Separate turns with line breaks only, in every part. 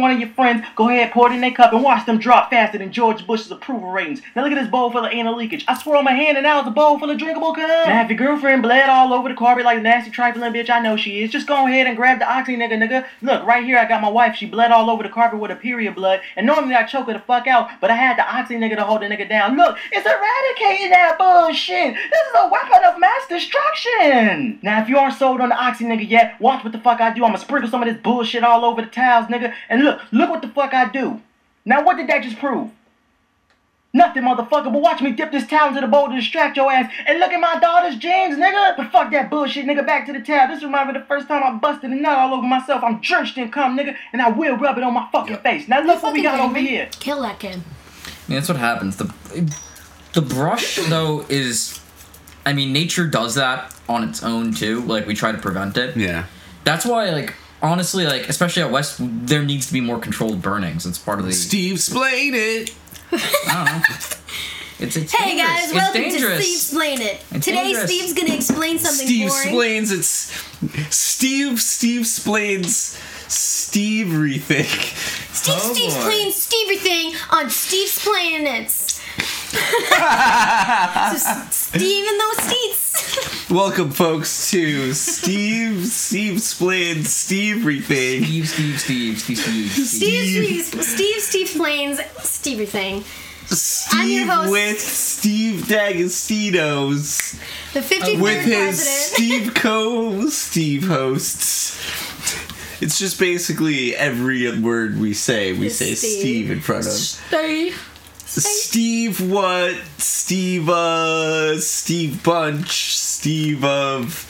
one of your friends, go ahead, pour it in their cup, and watch them drop faster than George Bush's approval ratings. Now look at this bowl full of anal leakage. I swear on my hand, and now it's a bowl full of drinkable cum. Now if your girlfriend bled all over the carpet like a nasty trifling bitch, I know she is. Just go ahead and grab the oxy, nigga, nigga. Look, right here, I got my wife. She bled all over the carpet with her period blood, and normally I choke her the fuck out, but I had the oxy nigga to hold the nigga down. Look, it's eradicating that bullshit. This is a weapon of mass destruction. Now if you aren't sold on the oxy nigga yet, watch what the fuck I do. I'ma sprinkle some of this bullshit all over the towels, nigga. And look, look look what the fuck I do. Now what did that just prove? Nothing, motherfucker, but watch me dip this towel into the bowl to distract your ass. And look at my daughter's jeans, nigga. But fuck that bullshit, nigga. Back to the towel. This reminds me of the first time I busted a nut all over myself. I'm drenched in cum, nigga. And I will rub it on my fucking face. Now look what we got over here.
Kill that kid.
Yeah, that's what happens. The the brush though is I mean nature does that on its own too. Like we try to prevent it.
Yeah.
That's why like honestly like especially out west there needs to be more controlled burnings. It's part of the
Steve Splain it.
I don't know. It's, it's
Hey
dangerous.
guys,
it's
welcome
dangerous.
to Steve Explain It.
It's
Today
dangerous.
Steve's gonna explain something
Steve
boring.
Splains it's Steve Steve Splains Steve rethink.
Steve
Oh,
Steve's
boy.
playing Stevie thing on Steve's Playing It. so Steve and those seats.
Welcome folks to Steve Steve Splains Steve rethink.
Steve, Steve, Steve, Steve, Steve, Steve.
Steve, Steve, Steve, Steve plays Stevie thing. I'm your host.
with Steve D'Agostino's
The 53rd
with his
president.
Steve Co Steve hosts. It's just basically every word we say, we
Is
say
Steve.
Steve in front of.
Stay.
Steve what? Steve uh Steve Bunch, Steve of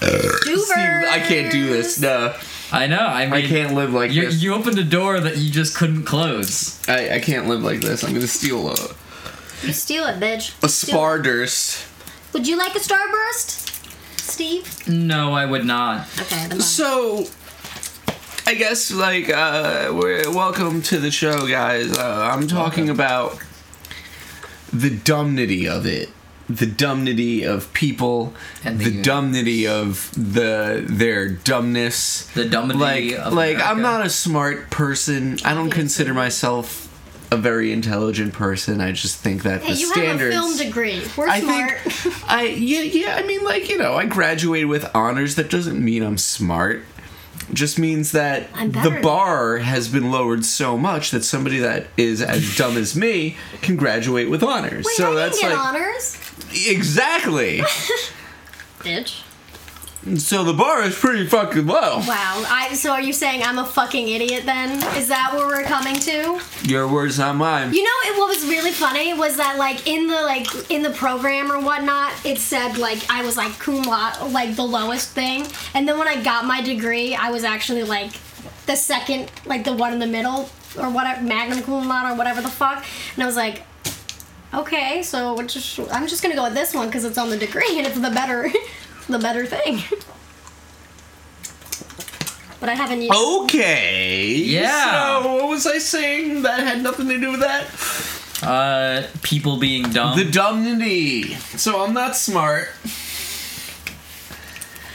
uh, Steve, I can't do this. No.
I know. I mean,
I can't live like
You,
this.
you opened a door that you just couldn't close.
I, I can't live like this. I'm gonna steal a,
You steal it, bitch.
a
Steal.
Spardurst.
Would you like a starburst, Steve?
No, I would not.
Okay, then.
So, I guess like uh, we're, welcome to the show, guys. Uh, I'm talking about the dumbnity of it, the dumbnity of people,
And the
the
unit.
dumbnity of the their dumbness.
The dumbity
Like,
of
like like
I'm
not a smart person. I don't consider myself a very intelligent person. I just think that
Hey,
the
you
standards.
You have a film degree. We're
I
smart.
think I yeah yeah I mean like you know I graduated with honors that doesn't mean I'm smart It just means that the bar has been lowered so much that somebody that is as dumb as me can graduate with honors.
Wait,
so
I
that's
get
like
honors,
exactly.
Bitch.
So the bar is pretty fucking low
Wow. I, so are you saying I'm a fucking idiot then? Is that where we're coming to?
your words not mine
You know it, what was really funny was that like in the like in the program or whatnot, it said like I was like cum laude, like the lowest thing, and then when I got my degree, I was actually like the second, like the one in the middle or whatever, magnum cum laude or whatever the fuck, and I was like. Okay, so just, I'm just gonna go with this one because it's on the degree and it's the better, the better thing. But I haven't used.
okay
Yeah.
so what was I saying that had nothing to do with that
Uh, people being dumb.
the dumbnity so I'm not smart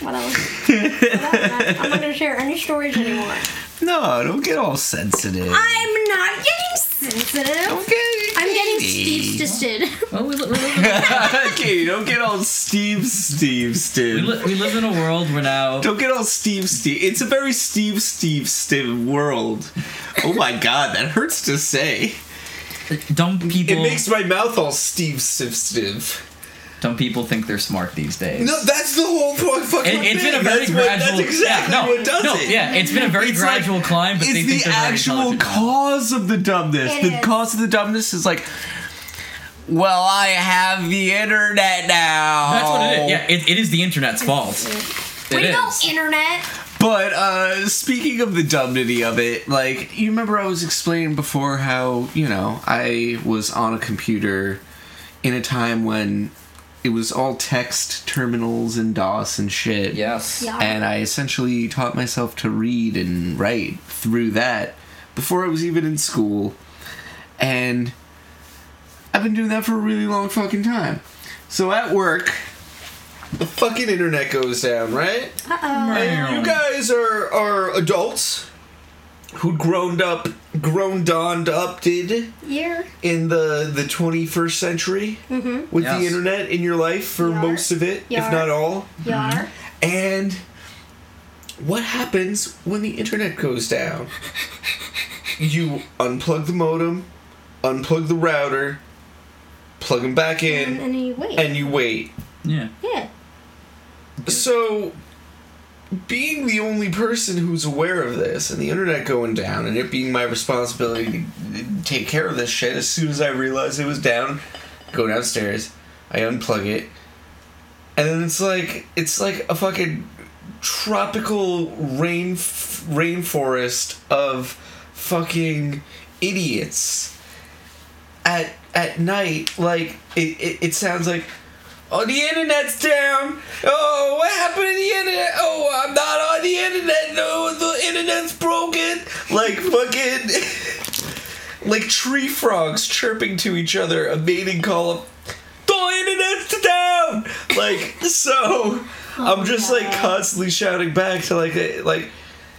Whatever. Whatever. I'm not gonna share any stories anymore.
no don't get all sensitive
I'm not getting sensitive.
Don't get
I'm getting Steve twisted.
well, oh, we, li- we, live,
okay, don't get all Steve Steve
we,
Steve.
li- we live in a world where now.
Don't get all Steve Steve. It's a very Steve Steve Steve world. Oh my god, that hurts to say.
Dumb people.
It makes my mouth all Steve Steve Steve.
Dumb people think they're smart these days.
No, that's the whole point. Fucking
It, has
thing.
been a very
that's what-
gradual.
that's exactly
yeah, no,
what does
no,
it.
yeah, it's been a very
It's like-
gradual climb, but
it's
they think
the
they're very
actual
intelligent now.
cause of the dumbness.
It
the
is.
cause of the dumbness is like, well, I have the internet now.
That's what it is. Yeah, it, it is the internet's fault.
Way
It
to go,
is.
internet.
But uh speaking of the dumbnity of it, like you remember I was explaining before how, you know, I was on a computer in a time when it was all text terminals and DOS and shit.
Yes.
Yeah.
And I essentially taught myself to read and write through that before I was even in school. And I've been doing that for a really long fucking time. So at work, the fucking internet goes down, right?
Uh oh.
And you guys are are adults. Who'd grown up, grown donned up, did
Year.
in the the 21st century
Mm-hmm.
with
Yes.
the internet in your life for
Yar.
most of it, if not all.
Yar.
And what happens when the internet goes down? You unplug the modem, unplug the router, plug them back in,
and then you wait.
and you wait.
Yeah.
yeah.
So, being the only person who's aware of this and the internet going down, and it being my responsibility to take care of this shit, as soon as I realized it was down, go downstairs, I unplug it, and then it's like it's like a fucking tropical rain rainforest of fucking idiots at at night. Like it, it, it sounds like. Oh, the internet's down. Oh, what happened to the internet? Oh, I'm not on the internet. No, the internet's broken. Like fucking, like tree frogs chirping to each other, a mating call. The internet's down. Like so, oh I'm just like constantly shouting back to like like.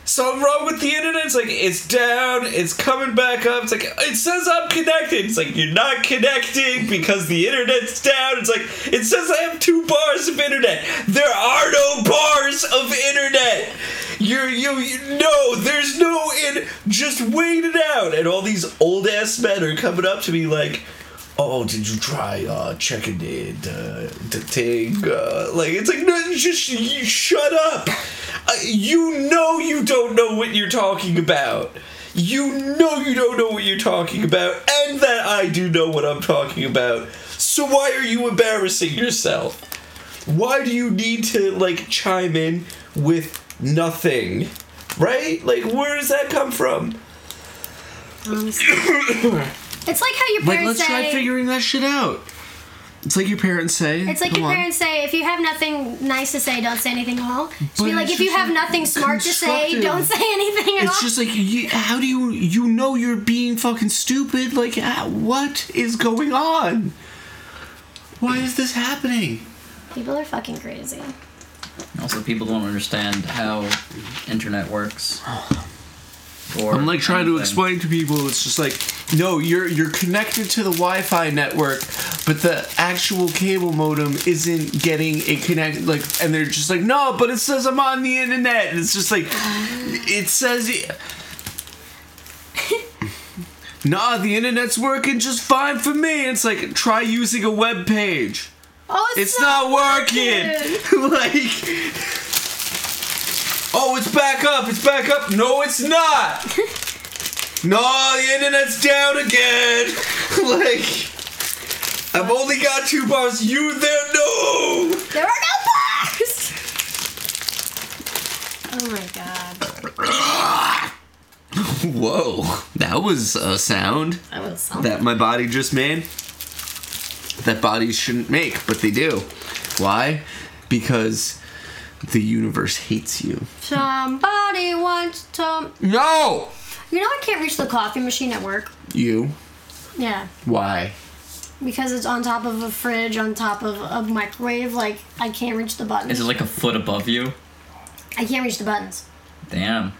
Something wrong with the internet? It's like it's down, it's coming back up. It's like it says I'm connected. It's like you're not connecting because the internet's down. It's like it says I have two bars of internet. There are no bars of internet. You're you, you no, there's no in just wait it out. And all these old ass men are coming up to me like Oh, did you try uh, checking the the, the thing? Uh, like it's like no, just you shut up. Uh, you know you don't know what you're talking about. You know you don't know what you're talking about, and that I do know what I'm talking about. So why are you embarrassing yourself? Why do you need to like chime in with nothing? Right? Like where does that come from?
Honestly. it's like how your parents
Like
parents
let's try figuring that shit out. It's like your parents say.
It's like your
on.
parents say, if you have nothing nice to say, don't say anything at all. Just
But
be like, if you have
like
nothing smart to say, don't say anything at all.
It's just like, you, how do you you know you're being fucking stupid? Like, ah, what is going on? Why is this happening?
People are fucking crazy.
Also, people don't understand how internet works. Or
I'm like trying to explain to people. It's just like, no, you're you're connected to the Wi-Fi network, but the actual cable modem isn't getting a connect. Like, and they're just like, no, but it says I'm on the internet. And it's just like, it says. Nah, the internet's working just fine for me. It's like try using a web page.
Oh, it's,
It's not working. like, oh, it's back up. It's back up. No, it's not. no, the internet's down again. like, I've only got two bars. You there? No.
There are no bars! Oh my god.
Whoa, that was a sound
That was
that my body just made. That bodies shouldn't make, but they do. Why? Because the universe hates you.
Somebody wants to.
No.
You know, I can't reach the coffee machine at work.
You.
Yeah.
Why?
Because it's on top of a fridge, on top of a microwave. Like, I can't reach the buttons.
Is it like a foot above you?
I can't reach the buttons.
Damn.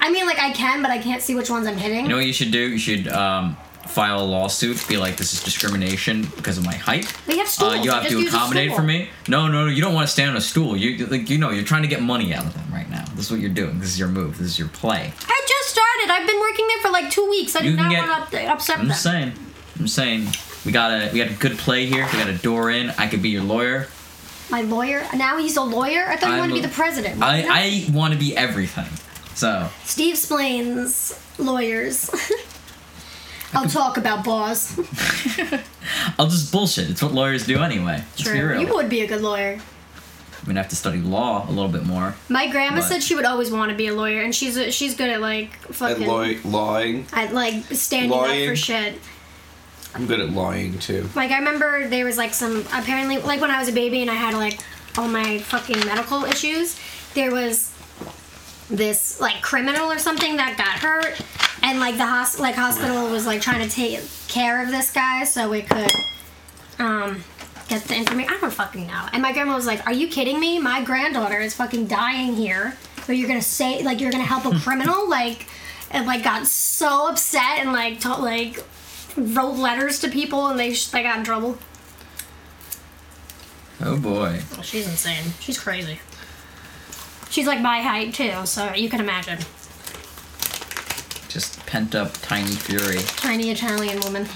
I mean, like, I can, but I can't see which ones I'm hitting.
You know what you should do? You should um, file a lawsuit. Be like, this is discrimination because of my height.
we have stools.
Uh, you have
Just
to accommodate for me. No, no, no. You don't want to stand on a stool. You like, you know, you're trying to get money out of them right now. This is what you're doing. This is your move. This is your play.
I just started. I've been working there for like two weeks. I
You
did not
get-
want to upset
I'm
them.
saying. I'm saying. We got a we got a good play here. We got a door in. I could be your lawyer.
My lawyer. Now he's a lawyer. I thought you wanted to be the president.
I I want to be everything. So
Steve Splains lawyers. I'll talk about boss.
I'll just bullshit. It's what lawyers do anyway. Let's be
True.
real.
You would be a good lawyer.
I'm gonna have to study law a little bit more.
My grandma
But-
said she would always want to be a lawyer, and she's she's good at like fucking
lying.
at like standing up
Lying.
for shit.
I'm good at lying too.
Like I remember there was like some apparently like when I was a baby and I had like all my fucking medical issues, there was this like criminal or something that got hurt and like the hos- like hospital was like trying to take care of this guy so it could um get the information. I don't fucking know. And my grandma was like, "Are you kidding me? My granddaughter is fucking dying here. But you're gonna say like you're gonna help a criminal like." and like got so upset and like ta- like wrote letters to people and they sh- they got in trouble.
Oh boy.
She's insane. She's crazy. She's like my height too, so you can imagine.
Just pent up tiny fury.
Tiny Italian woman.
Does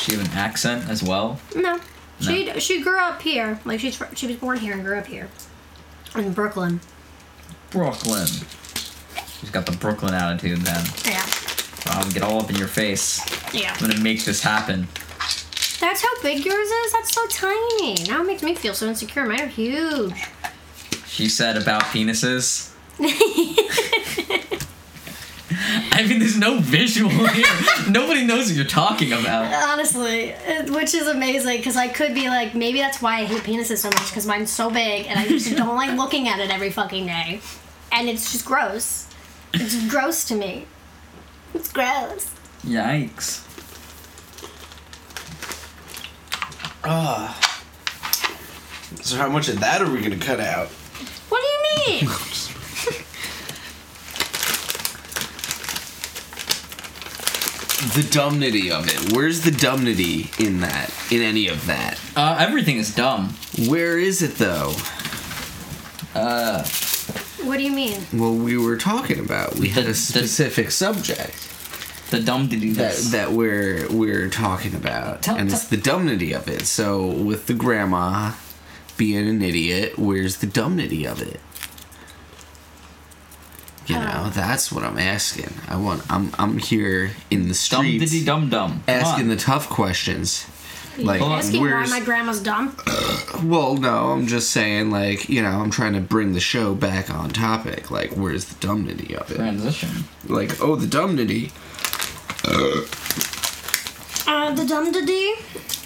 She have an accent as well.
No, she she grew up here. Like she's she was born here and grew up here in Brooklyn.
Brooklyn. She's got the Brooklyn attitude then.
Yeah,
I'm gonna get all up in your face.
yeah.
I'm gonna make this happen.
That's how big yours is. That's so tiny. Now it makes me feel so insecure. Mine are huge.
She said about penises. I mean, there's no visual here. Nobody knows what you're talking about.
Honestly, it- which is amazing because I could be like, maybe that's why I hate penises so much because mine's so big and I just don't like looking at it every fucking day. And it's just gross. It's gross to me. It's gross.
Yikes.
Ah. So how much of that are we gonna cut out?
What do you mean?
The dumnity of it. Where's the dumnity in that? In any of that?
Uh, everything is dumb.
Where is it though?
Uh,
what do you mean?
Well, we were talking about. We had
The-
a
the-
specific subject
the dumb diddy
that that we're we're talking about,
Tell-
and it's the dumnity of it. So with the grandma being an idiot, where's the dumnity of it? You know, that's what I'm asking. I want. I'm I'm here in the
Dumb
streets
diddy dum dum.
asking the tough questions. Like,
You asking why
where's
my grandma's dumb?
Well, no, I'm just saying, like, you know, I'm trying to bring the show back on topic. Like, where's the dumnity of it?
transition.
Like, oh, the dumnity.
Uh, the dumdity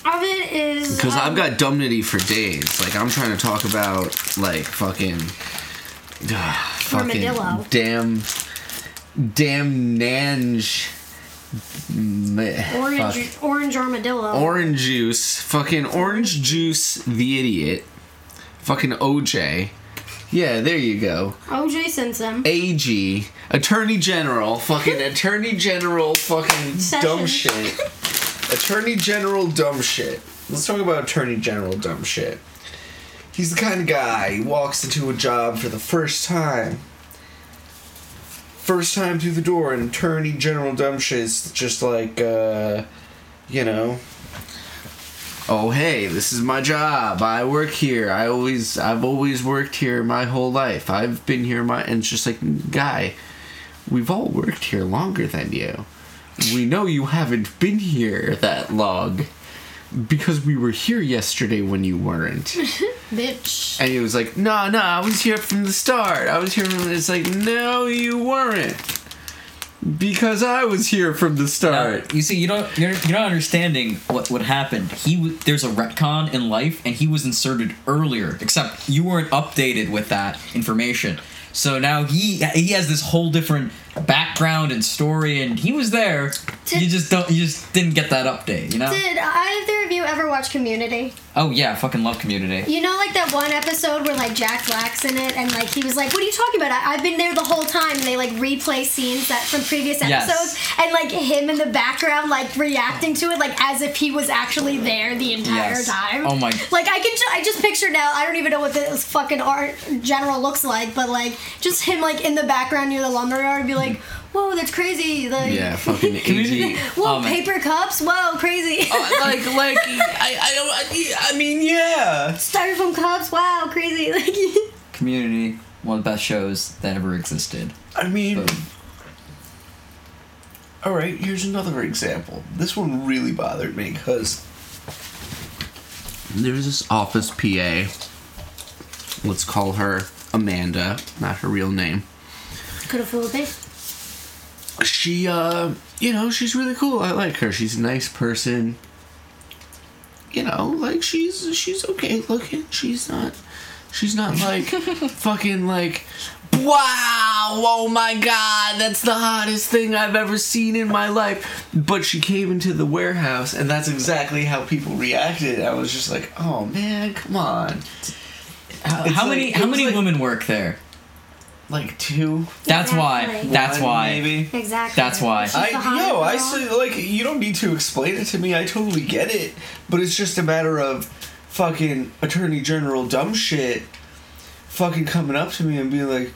of it is.
Because
um,
I've got dumnity for days. Like, I'm trying to talk about, like, fucking. fucking.
Armadillo.
Damn. Damn Nange.
orange,
fuck.
orange armadillo.
Orange juice. Fucking orange juice, the idiot. Fucking OJ. Yeah, there you go.
OJ Simpson.
AG, Attorney General, fucking Attorney General, fucking dumb shit. Attorney General, dumb shit. Let's talk about Attorney General, dumb shit. He's the kind of guy who walks into a job for the first time. First time through the door, and Attorney General, dumb is just like, uh, you know. Oh hey, this is my job. I work here. I always I've always worked here my whole life. I've been here my and it's just like guy, we've all worked here longer than you. We know you haven't been here that long because we were here yesterday when you weren't.
Bitch.
And he was like, "No, no, I was here from the start. I was here from." It's like, "No, you weren't." Because I was here from the
Now,
start.
you see, you don't you're, you're not understanding what what happened. He w- there's a retcon in life, and he was inserted earlier. Except you weren't updated with that information. So now he he has this whole different background and story, and he was there.
Did-
you just don't you just didn't get that update. You know?
Did either of you ever watch Community?
oh yeah, I fucking love Community.
You know, like that one episode where like Jack Black's in it, and like he was like, "What are you talking about? I- I've been there the whole time." And they like replay scenes that from previous
Yes.
episodes, and like him in the background, like reacting to it, like as if he was actually there the entire
Yes.
time.
Oh my- god.
Like I can, ju- I just picture now. I don't even know what this fucking art general looks like, but like just him like in the background near the lumberyard, be like, "Whoa, that's crazy!" Like,
Yeah, fucking
Community-
AG.
Whoa,
Oh,
paper cups! Whoa, crazy!
Uh, like, like, I, I don't, I, I mean, yeah.
Styrofoam cups! Wow, crazy! Like,
Community, one of the best shows that ever existed.
I mean,
Boom.
all right. Here's another example. This one really bothered me because there's this office PA. Let's call her Amanda, not her real name.
could have fooled me.
She, uh, you know, she's really cool. I like her. She's a nice person. You know, like she's she's okay looking. She's not. She's not like fucking like. Wow! Oh my god, that's the hottest thing I've ever seen in my life. But she came into the warehouse, and that's exactly how people reacted. I was just like, "Oh man, come on!"
How, how
like-
many how many
like-
women work there?
Like two.
That's why.
Exactly.
That's
One,
why.
Maybe.
Exactly.
That's why.
She's
I
the
yo, I
girl.
see. Like you don't need to explain it to me. I totally get it. But it's just a matter of fucking attorney general dumb shit, fucking coming up to me and being like,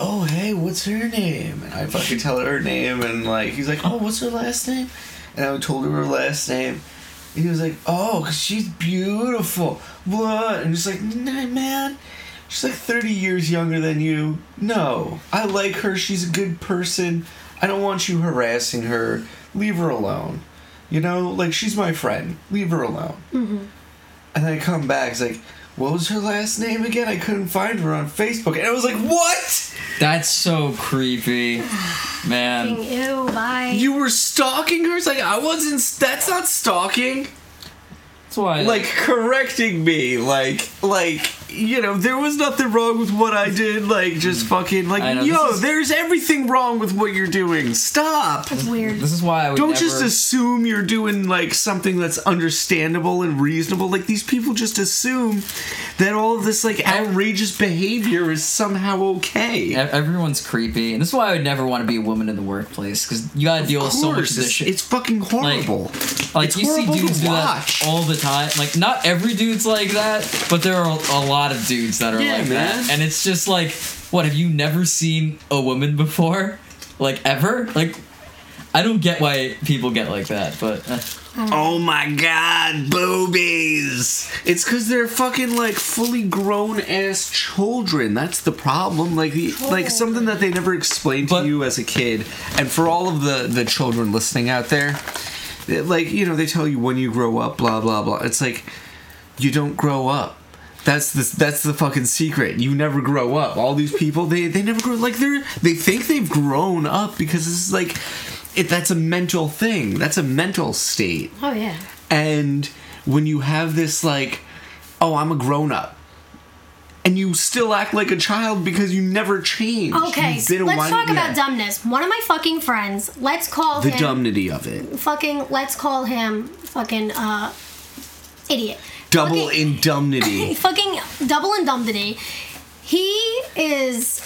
"Oh hey, what's her name?" And I fucking tell her her name, and like he's like, "Oh, what's her last name?" And I told her her last name. And he was like, "Oh, 'cause she's beautiful." What? And he's like, "Nah, man." She's like 30 years younger than you. No. I like her. She's a good person. I don't want you harassing her. Leave her alone. You know, like she's my friend. Leave her alone. Mm-hmm. And I come back. It's like, what was her last name again? I couldn't find her on Facebook. And I was like, what?
That's so creepy, man.
Ew, bye.
You were stalking her? It's like, I wasn't. That's not stalking.
That's why.
like correcting me like like you know there was nothing wrong with what i did like just fucking like
Mm. Know,
yo
is-
there's everything wrong with what you're doing stop
That's weird.
this is why I would
don't
never,
just assume you're doing like something that's understandable and reasonable like these people just assume that all of this like outrageous behavior is somehow okay
Everyone's creepy, and this is why I would never want to be a woman in the workplace because you gotta deal
of
with so much of this shit.
it's fucking horrible
Like
It's
you see
horrible to
dudes do that all the time. Like not every dude's like that, but there are a lot of dudes that are
Yeah,
like
man.
that. And it's just like, what have you never seen a woman before? Like ever? Like I don't get why people get like that, but uh,
Oh my god, boobies! It's because they're fucking like fully grown ass children. That's the problem. Like, the, like something that they never explained to
But-
you as a kid. And for all of the the children listening out there, like you know, they tell you when you grow up, blah blah blah. It's like you don't grow up. That's the that's the fucking secret. You never grow up. All these people, they they never grow. Like they're they think they've grown up because this is like, it. That's a mental thing. That's a mental state.
oh yeah.
And when you have this like, oh, I'm a grown up. And you still act like a child because you never changed.
Okay,
a
let's
while-
talk about dumbness. One of my fucking friends, let's call
The
him
dumbnity of it.
fucking let's call him fucking uh idiot.
Double
Fucking-
indemnity.
fucking double indemnity. He is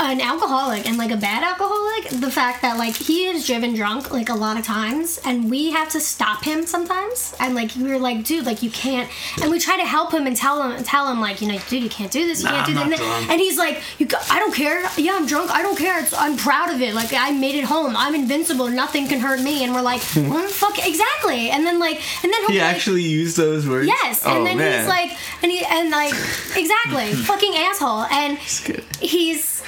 an alcoholic and like a bad alcoholic. The fact that like he is driven drunk like a lot of times, and we have to stop him sometimes. And like we were like, dude, like you can't. And we try to help him and tell him, and tell him like, you know, dude, you can't do this. You
Nah,
can't do
I'm
that.
not
And, and he's like, you, go- I don't care. Yeah, I'm drunk. I don't care. It's, I'm proud of it. Like I made it home. I'm invincible. Nothing can hurt me. And we're like, "Mm, fuck, exactly. And then like, and then he'll like,
actually used those words.
Yes,
Oh,
and then
man.
he's like, and he and like, exactly, fucking asshole, and he's,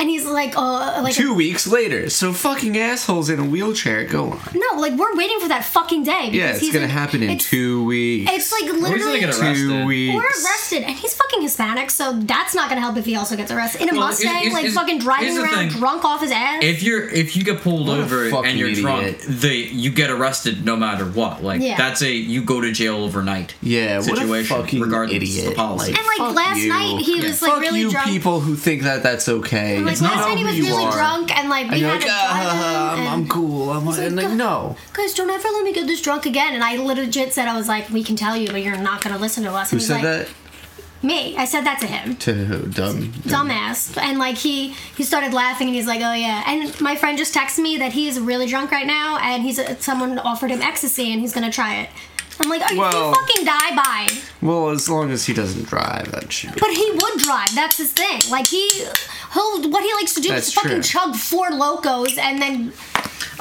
and he's like, uh, like
Two weeks later, so fucking assholes in a wheelchair. Go on.
no, like we're waiting for that fucking day. Because
Yeah, it's
he's
gonna
in-
happen in
it's-
two weeks.
It's like
Or he's gonna
literally.
get
two
arrested.
weeks.
Or arrested, and he's fucking Hispanic, so that's not gonna help if he also gets arrested in a
Well,
Mustang,
here's-
like
here's-
fucking driving
the
around
thing.
drunk off his ass.
if you're if you get pulled
What a
over
fucking
and you're drunk,
idiot.
they you get arrested no matter what. Like
Yeah.
that's a you go to jail overnight.
Yeah, what a
situation,
fucking
regardless of
idiot.
the policy.
and like
fuck
last
you.
night, he
Yeah.
was like
Fuck
really
you
drunk.
people who think that that's okay.
Like
It's
last
not
night, he was really
are.
drunk, and like
And
we
you're
had
like, ah. I'm, I'm cool. I'm and
like,
like, no.
Guys, don't ever let me get this drunk again. And I legit said, I was like, we can tell you, but you're not going to listen to us.
Who
And he's
said
like,
that?
Me. I said that to him.
To who? Dumb.
Dumbass. And like he he started laughing and he's like, oh yeah. And my friend just texted me that he's really drunk right now and he's someone offered him ecstasy and he's going to try it. I'm like, oh,
Well-
you fucking die, by?
Well, as long as he doesn't drive, that should be.
But he would drive. That's his thing. Like he, he'll what he likes to do
That's
is fucking
true.
chug Four Lokos and then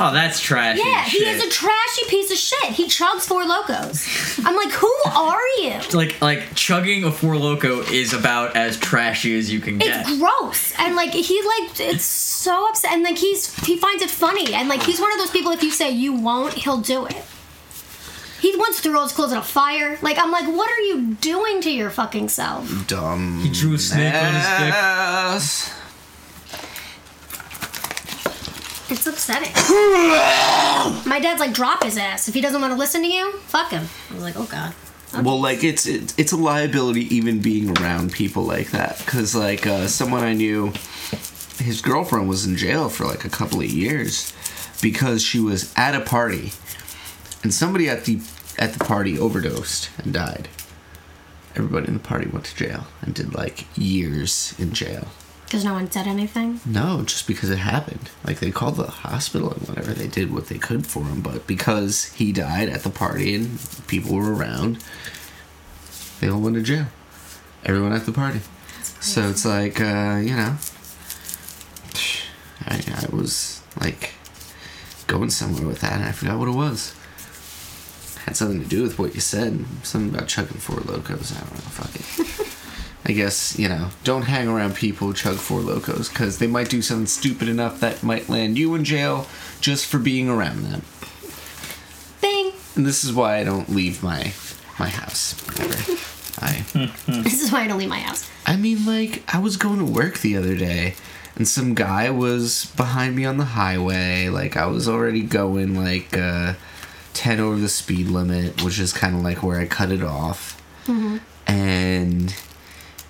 Oh, that's trashy.
yeah, he is a trashy piece of shit. He chugs Four Lokos. I'm like, who are you?
like like chugging a Four Loko is about as trashy as you can get.
It's gross, and like he like it's so upset, and like he's he finds it funny, and like he's one of those people. If you say you won't, he'll do it. He wants to throw his clothes in a fire. Like I'm like, what are you doing to your fucking self?
Dumb.
He drew a snake on his dick.
ass.
It's upsetting. My dad's like, drop his ass. If he doesn't want to listen to you, fuck him. I was like, oh god.
Well, like it's it's it's a liability even being around people like that. Cause like uh, someone I knew, his girlfriend was in jail for like a couple of years because she was at a party, and somebody at the at the party overdosed and died. Everybody in the party went to jail and did like years in jail.
Because no one said anything.
No, just because it happened. Like they called the hospital and whatever. They did what they could for him, but because he died at the party and people were around, they all went to jail. Everyone at the party. So it's like, uh, you know, I, I was like going somewhere with that, and I forgot what it was. Had something to do with what you said. Something about chugging Four Lokos. I don't know. Fuck it. I guess you know. Don't hang around people who chug Four Lokos because they might do something stupid enough that might land you in jail just for being around them.
Bing!
And this is why I don't leave my my house. I
This is why I don't leave my house.
I mean, like, I was going to work the other day, and some guy was behind me on the highway. Like, I was already going, like, uh, 10 over the speed limit, which is kind of like where I cut it off. Mm-hmm. And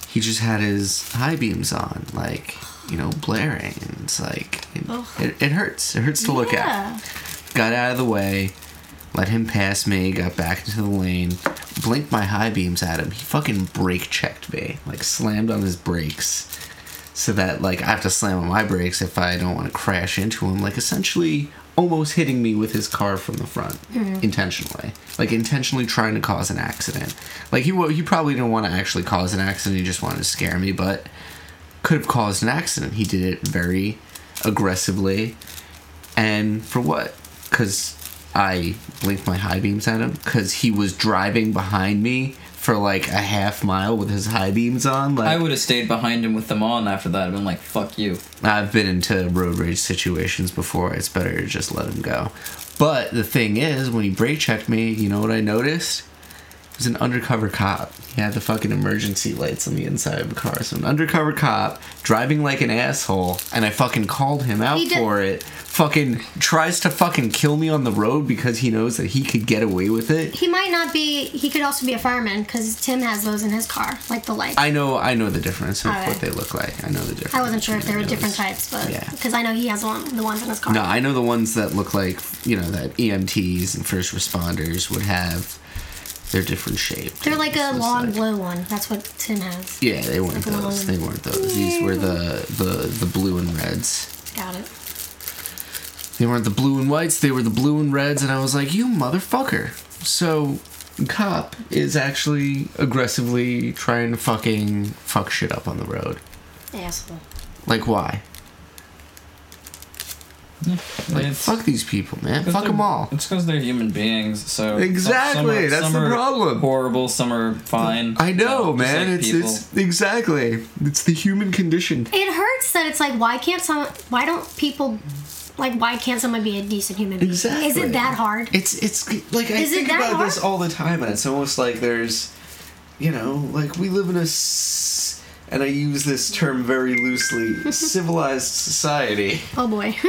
he just had his high beams on, like, you know, blaring. It's like, it, it, it hurts. It hurts to look at got out of the way, let him pass me, got back into the lane, blinked my high beams at him. He fucking brake checked me, like slammed on his brakes, so that like I have to slam on my brakes if I don't want to crash into him. Like essentially almost hitting me with his car from the front mm-hmm. intentionally, like intentionally trying to cause an accident. Like he he probably didn't want to actually cause an accident. He just wanted to scare me, but could have caused an accident. He did it very aggressively. And for what? Because I blinked my high beams at him? Because he was driving behind me for like a half mile with his high beams on? Like,
I would have stayed behind him with them on after that. I've been like, fuck you.
I've been into road rage situations before. It's better to just let him go. But the thing is, when he brake checked me, you know what I noticed? Was an undercover cop. He had the fucking emergency lights on the inside of the car. So an undercover cop driving like an asshole, and I fucking called him out
He did-
for it. Fucking tries to fucking kill me on the road because he knows that he could get away with it.
He might not be. He could also be a fireman because Tim has those in his car, like the lights. I,
I know, I know the difference of
Alright.
what they look like. I know the difference.
I wasn't sure if there were
between
different
those.
types, but
Yeah.
because I know he has one, the ones in his car.
No, I know the ones that look like you know that EMTs and first responders would have. They're different shape.
They're like a long
like-
blue one. That's what Tim has.
Yeah, they weren't
like
those. They weren't those. These were the the the blue and reds.
Got it.
They weren't the blue and whites. They were the blue and reds, and I was like, you motherfucker. So, cop is actually aggressively trying to fucking fuck shit up on the road.
Asshole.
Like, why? Like, fuck these people, man. Fuck them all.
It's because they're human beings. So
Exactly, that's
some
the problem.
Horrible. Some are fine.
I know,
Just
man.
like
it's it's exactly. It's the human condition.
It hurts that it's like, why can't some? Why don't people? Like, why can't someone be a decent human being?
Exactly.
Is it that hard?
It's it's like I
Is
think about
hard?
this all the time, and it's almost like there's, you know, like we live in a, s- and I use this term very loosely, civilized society,
Oh boy.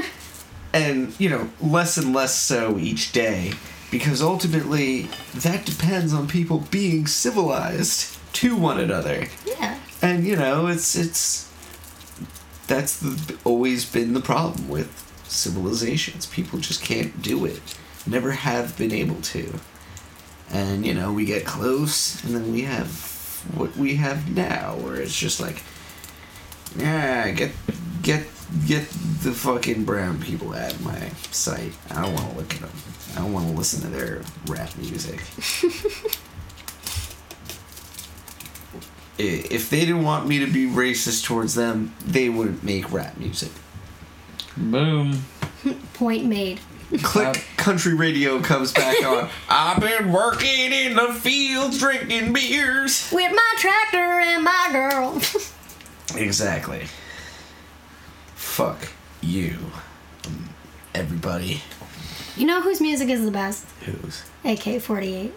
and you know, less and less so each day, because ultimately that depends on people being civilized to one another.
yeah.
and you know it's it's that's the, always been the problem with civilizations people just can't do it never have been able to and you know we get close and then we have what we have now where it's just like yeah get get get the fucking brown people out of my sight i don't want to look at them i don't want to listen to their rap music if they didn't want me to be racist towards them, they wouldn't make rap music.
Boom.
Point made.
Click country radio comes back on. I've been working in the fields drinking beers.
With my tractor and my girl.
Exactly. Fuck you. Um, everybody
you know whose music is the best?
who's
AK 48.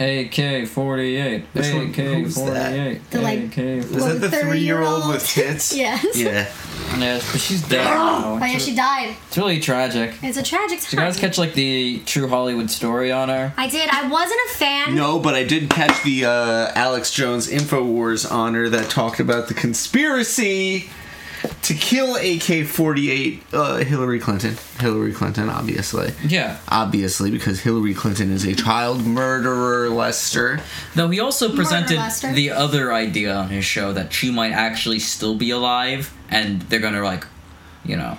AK forty eight. AK
who's
forty
that?
eight.
The, like-
AK.
is that the three year old with tits?
Yes.
Yeah.
Yeah, but she's dead now.
Oh yeah, she died.
It's really tragic.
It's a tragic time.
Did you guys catch like the true Hollywood story on her?
I did. I wasn't a fan.
No, but I did catch the uh, Alex Jones Infowars honor that talked about the conspiracy to kill AK-48 uh, Hillary Clinton. Hillary Clinton, obviously.
Yeah.
Obviously, because Hillary Clinton is a child murderer, Lester.
Though he also presented
Lester.
the other idea on his show that she might actually still be alive, and they're gonna like, you know,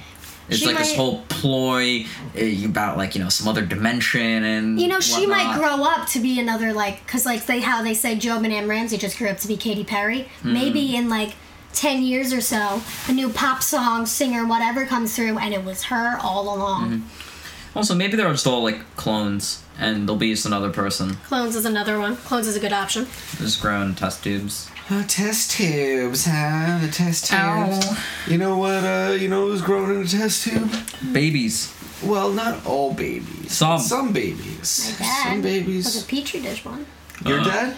it's
She
like this whole ploy eh, about like you know some other dimension and
You know, she might grow up to be another like, cause like they how they say JonBenét Ramsey just grew up to be Katy Perry.
Hmm.
Maybe in like ten years or so, a new pop song singer, whatever, comes through, and it was her all along.
Also, maybe they're just all like clones, and there'll be just another person
Clones is another one. Clones is a good option.
just grown test tubes.
Oh, test tubes, huh? The test
Ow.
tubes. You know what? Uh, you know who's grown in a test tube?
Babies.
Well, not all babies.
Some.
Some babies.
My dad
Some babies.
was a petri dish one.
Your
Uh.
dad?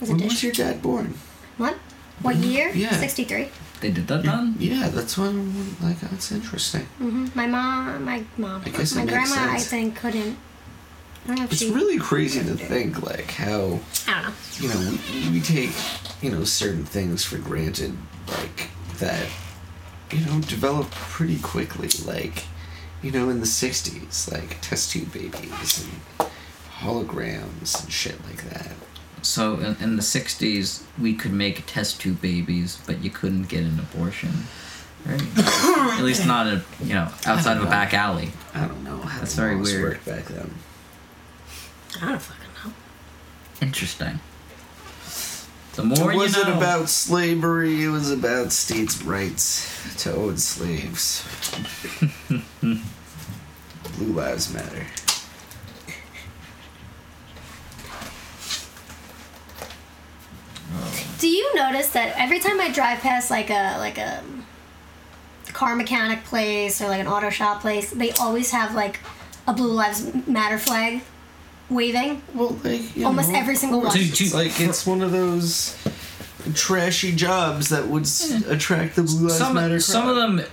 Was a
When
dish.
was your dad born?
What? What year?
Yeah.
Sixty three.
They did that then.
Yeah, that's one. Like that's interesting.
Mm-hmm. My mom, my mom,
I guess it
my
makes
grandma, I
sense.
think couldn't. I don't know if
It's
she.
really crazy to think like how
I don't know.
you know we, we take you know certain things for granted like that you know develop pretty quickly like you know in the 60s like test tube babies and holograms and shit like that
So in, in the '60s, we could make test tube babies, but you couldn't get an abortion, right? At least not a you know outside of a
know.
back alley.
i don't know how
That's very weird.
worked back then
I don't fucking know.
Interesting. The more
it wasn't
know.
about slavery it was about states' rights to own slaves blue lives matter
Do you notice that every time I drive past like a like a car mechanic place or like an auto shop place, they always have like a Blue Lives Matter flag waving.
well like
Almost
know,
every single one.
To- to-
like it's one of those trashy jobs that would s- hmm. attract the Blue Lives
some
Matter.
some
crowd.
of them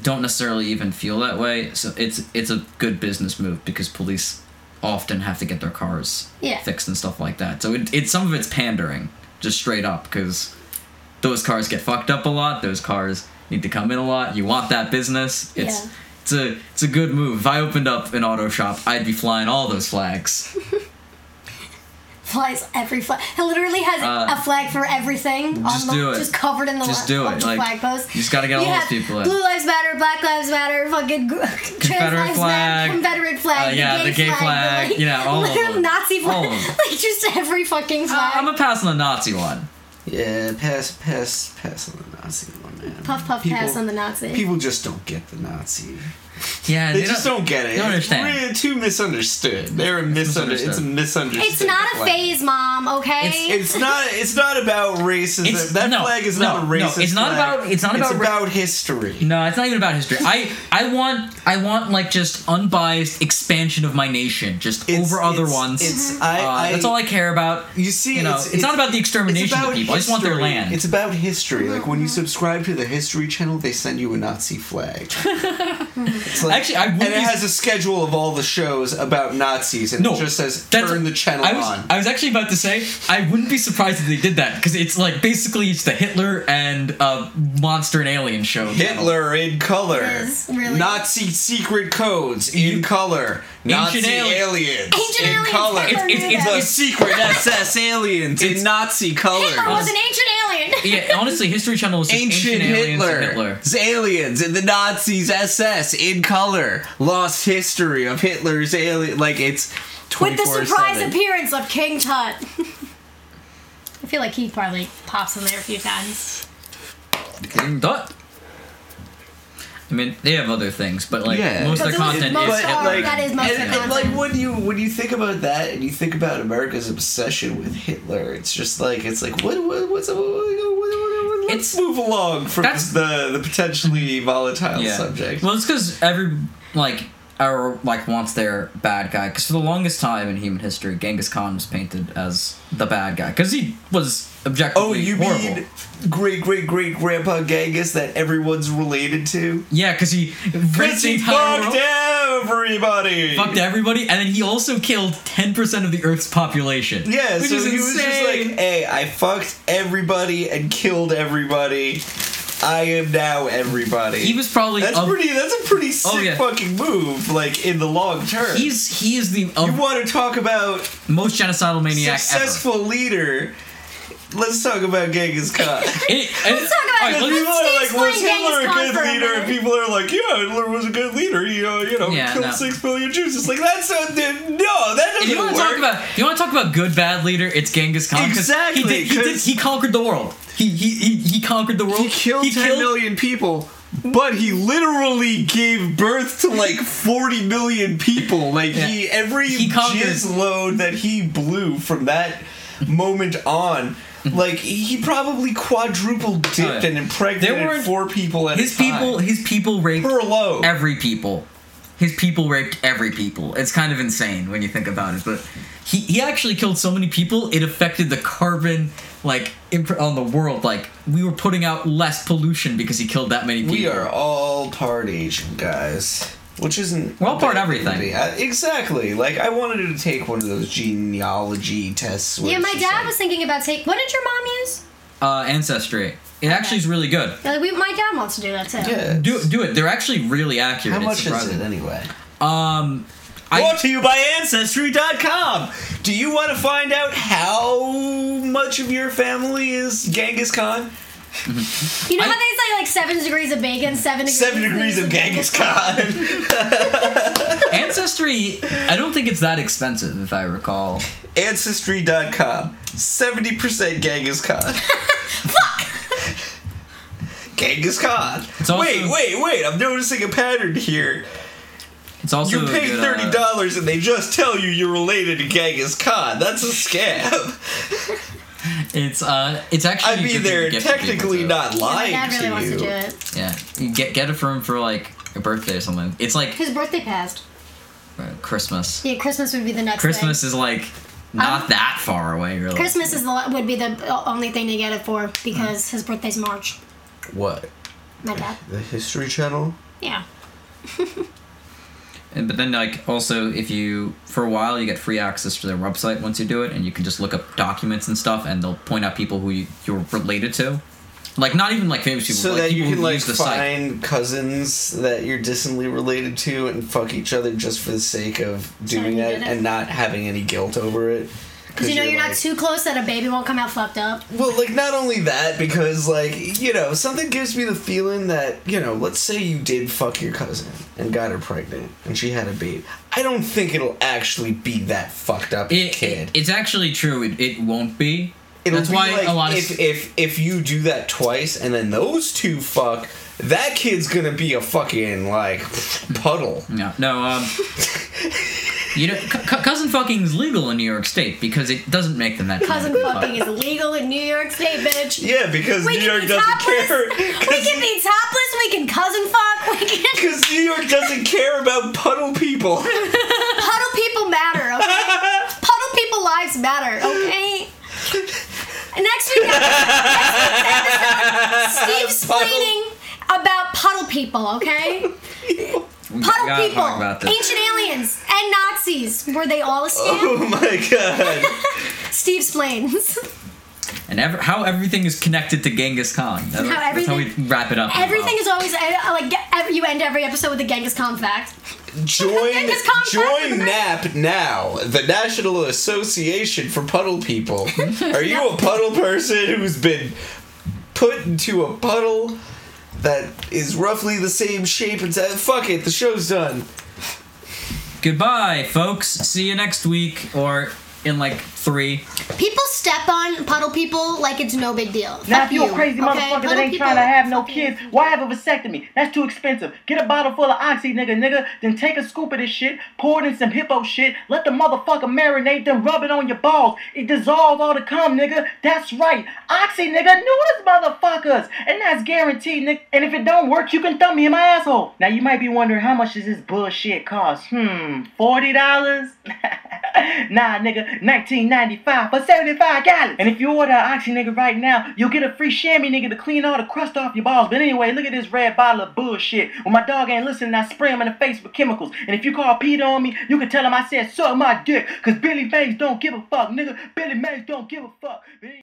don't necessarily even feel that way. So it's it's a good business move because police often have to get their cars
Yeah.
fixed and stuff like that. So it, it's some of it's pandering, just straight up, because those cars get fucked up a lot. Those cars need to come in a lot. You want that business. It's
Yeah.
it's a it's a good move. If I opened up an auto shop, I'd be flying all those flags.
Flies every flag. It literally has
Uh,
a flag for everything.
just
on the,
do it.
Just covered in the
Just
li-
do it. Like
flag post.
you just gotta get all
You
those people in.
Blue Lives Matter, Black Lives Matter, fucking gr- trans
Confederate
lives
flag,
matter, Confederate flag,
uh, yeah,
the gay, flag, the, like,
yeah, all of them.
Nazi flag,
All of them.
like just every fucking flag.
I'm a pass on the Nazi one.
yeah, pass, pass, pass on the Nazi one, man.
puff puff
People-
pass on the Nazi.
People just don't get the Nazi.
Yeah,
They, just don't, get it.
They don't
It's
understand.
really too misunderstood. They're a misunder. It's a
misunderstood.
misunderstood.
it's not a
flag.
phase, mom. Okay.
It's not. It's not about racism.
It's-
that
no,
flag is
no,
not a
no,
racist.
it's not
flag.
about- it's not about
It's
ra-
about history.
No, it's not even about history. I I want I want like just unbiased expansion of my nation, just
It's-
over other ones.
It's,
Uh,
I,
that's all I care about.
You see,
you know,
it's,
it's, not about the extermination of
about
people. I just want their land.
It's about history. Like when you subscribe to the History Channel, they send you a Nazi flag. It's like-
Actually, I
and
wouldn't
it
be-
has a schedule of all the shows about Nazis, and
no,
it just says
that's-
turn the channel
I was,
on.
I was actually about to say I wouldn't be surprised if they did that because it's like basically it's the Hitler and uh, monster and alien show.
Hitler in color.
It is, really.
Nazi secret codes in color. Nazi
ali-
aliens
Ancient
in
aliens,
color.
Hitler
It's-
knew
it's-
that.
the secret SS aliens in Nazi colors.
Hitler was an ancient alien.
Yeah, honestly, History Channel was just
Ancient,
ancient, aliens
Hitler.
and Hitler.
It's aliens and the Nazis SS in color. Lost history of Hitler's alien. Like it's
With the
24/7.
surprise appearance of King Tut. I feel like he probably pops in there a few times.
King Tut. I mean, they have other things, but like
Yeah.
most of their
But those-
content
most
is
are-
Hitler.
like,
that is most
and,
of
and, like when you when you think about that and you think about America's obsession with Hitler, it's just like it's like what, what what's what, what, what, what, let's
It's-
move along from
That's-
the the potentially volatile subject.
Well, it's because every like our like wants their bad guy. Because for the longest time in human history, Genghis Khan was painted as the bad guy because he was objectively
oh, you
horrible.
mean great great great grandpa Genghis that everyone's related to?
yeah, because he
Because he fucked
world,
everybody.
fucked everybody, and then he also killed ten percent of the Earth's population.
Yeah,
which
so
is
he was just like,
insane.
"Hey, I fucked everybody and killed everybody. I am now everybody.
He was probably
That's
of-
pretty. That's a pretty oh, sick
Oh, yeah.
fucking move. Like in the long term.
He's he is the
you want to talk about
most genocidal maniac
successful leader? Let's talk about Genghis Khan.
ever. It-
Let's talk about
alright,
it.
let's-
people are like, was Hitler a
Genghis Khan
good
for a
leader? And people are like, yeah, Hitler was a good leader. He, uh, you know,
Yeah,
killed
no.
six billion Jews. It's like that's so, no, that
If you
doesn't
want
work.
to talk about, you want to talk about good bad leader, it's Genghis Khan.
Exactly,
He, did, he, did,
'cause-
he conquered the world. He he he, he conquered the world.
he killed ten million people. But he literally gave birth to like 40 million people. Like
Yeah.
he every
He
jizz load that he blew from that moment on, like he probably quadruple dipped.
Oh, yeah.
and impregnated
There were-
four people at
His
a time.
people, his people raped every people. His people raped every people. It's kind of insane when you think about it, but he, he actually killed so many people it affected the carbon like imp- on the world. Like we were putting out less pollution because he killed that many people.
We are all part Asian guys, which isn't.
We're part
bad
everything.
to. I- exactly. Like I wanted to take one of those genealogy tests.
Yeah, my dad
like-
was thinking about taking. What did your mom use?
uh, ancestry. It actually is really good.
Uh, we, my dad wants to do that too.
Yeah.
Do do it. They're actually really accurate.
How
It's
much is it anyway?
Um, I
Brought to you by Ancestry.com. Do you want to find out how much of your family is Genghis Khan?
You know
I-
how they say like seven degrees of bacon, seven degrees,
Seven degrees of Genghis Khan.
ancestry. I don't think it's that expensive, if I recall.
Ancestry.com. 70% Genghis Khan. Fuck. Genghis Khan.
It's also-
wait, wait, wait. I'm noticing a pattern here.
It's also
You pay
good,
thirty
uh,
dollars and they just tell you you're related to Genghis Khan. That's a scam.
It's uh, it's actually.
I
a good
mean,
thing to
they're
to people,
technically
too.
not
Yeah, my
lying
dad really
to
wants
you.
to do it.
Yeah, you get get it for him for like a birthday or something. It's like
His birthday passed.
uh, Christmas.
Yeah, Christmas would be the next.
Christmas
thing.
is like not
Um,
that far away, really.
Christmas is the would be the only thing to get it for because his birthday's March.
What?
My dad.
The History Channel?
Yeah.
And, but then like also if you for a while you get free access to their website once you do it, and you can just look up documents and stuff, and they'll point out people who you, you're related to. Like not even like famous people,
So
like
that you
people
can
who
like
use the site.
find cousins that you're distantly related to and fuck each other just for the sake of doing
you
that
it.
and not having any guilt over it.
Because you know you're, not
like-
too close that a baby won't come out fucked up.
Well, like not only that, because like you know something gives me the feeling that you know, let's say you did fuck your cousin and got her pregnant and she had a baby. I don't think it'll actually be that fucked up
It,
kid.
it- it's actually true. It, it won't be.
It'll
That's
be
why
like
a lot of
if if if you do that twice and then those two fuck, that kid's gonna be a fucking like puddle.
No, no. Um, you know, c- c- cousin fucking is legal in New York State because it doesn't make them that.
Cousin
dramatic.
fucking is legal in New York State, bitch.
Yeah, because
We
New York
be
doesn't
topless.
care.
We can be topless. We can cousin fuck. We can.
Because New York doesn't care about puddle people.
Puddle people matter, okay? Puddle people lives matter, okay? Next week, next week's episode, Steve explaining about puddle people, okay? Puddle people,
talk about this.
ancient aliens, and Nazis. Were they all a scam?
oh my god.
Steve explains.
and ever, how everything is connected to Genghis Khan. That's
How
that's how we wrap it up.
Everything is always uh, like every, you end every episode with a Genghis Khan fact.
Join
Genghis Khan
join
fact.
NAP now, the National Association for Puddle People. Are you a puddle person who's been put into a puddle that is roughly the same shape and size? Fuck it, the show's done.
Goodbye, folks. See you next week or in like three.
People step on puddle people like it's no big deal.
Now,
Fuck
if you're
you,
a crazy
okay?
motherfucker that ain't trying to have no
fucking-
kids, why have a vasectomy? That's too expensive. Get a bottle full of oxy, nigga, nigga. Then take a scoop of this shit, pour it in some hippo shit, let the motherfucker marinate, then rub it on your balls. It dissolves all the cum, nigga. That's right. Oxy, nigga, nudist motherfuckers. And that's guaranteed, nigga. And if it don't work, you can thumb me in my asshole. Now, you might be wondering how much does this bullshit cost? Hmm, $40? nah, nigga, 1995 for 75 gallons. And if you order an Oxy nigga right now, you'll get a free chamois nigga to clean all the crust off your balls. But anyway, look at this red bottle of bullshit. When my dog ain't listening, I spray him in the face with chemicals. And if you call PETA on me, you can tell him I said suck my dick. Cause Billy Mays don't give a fuck, nigga. Billy Mays don't give a fuck.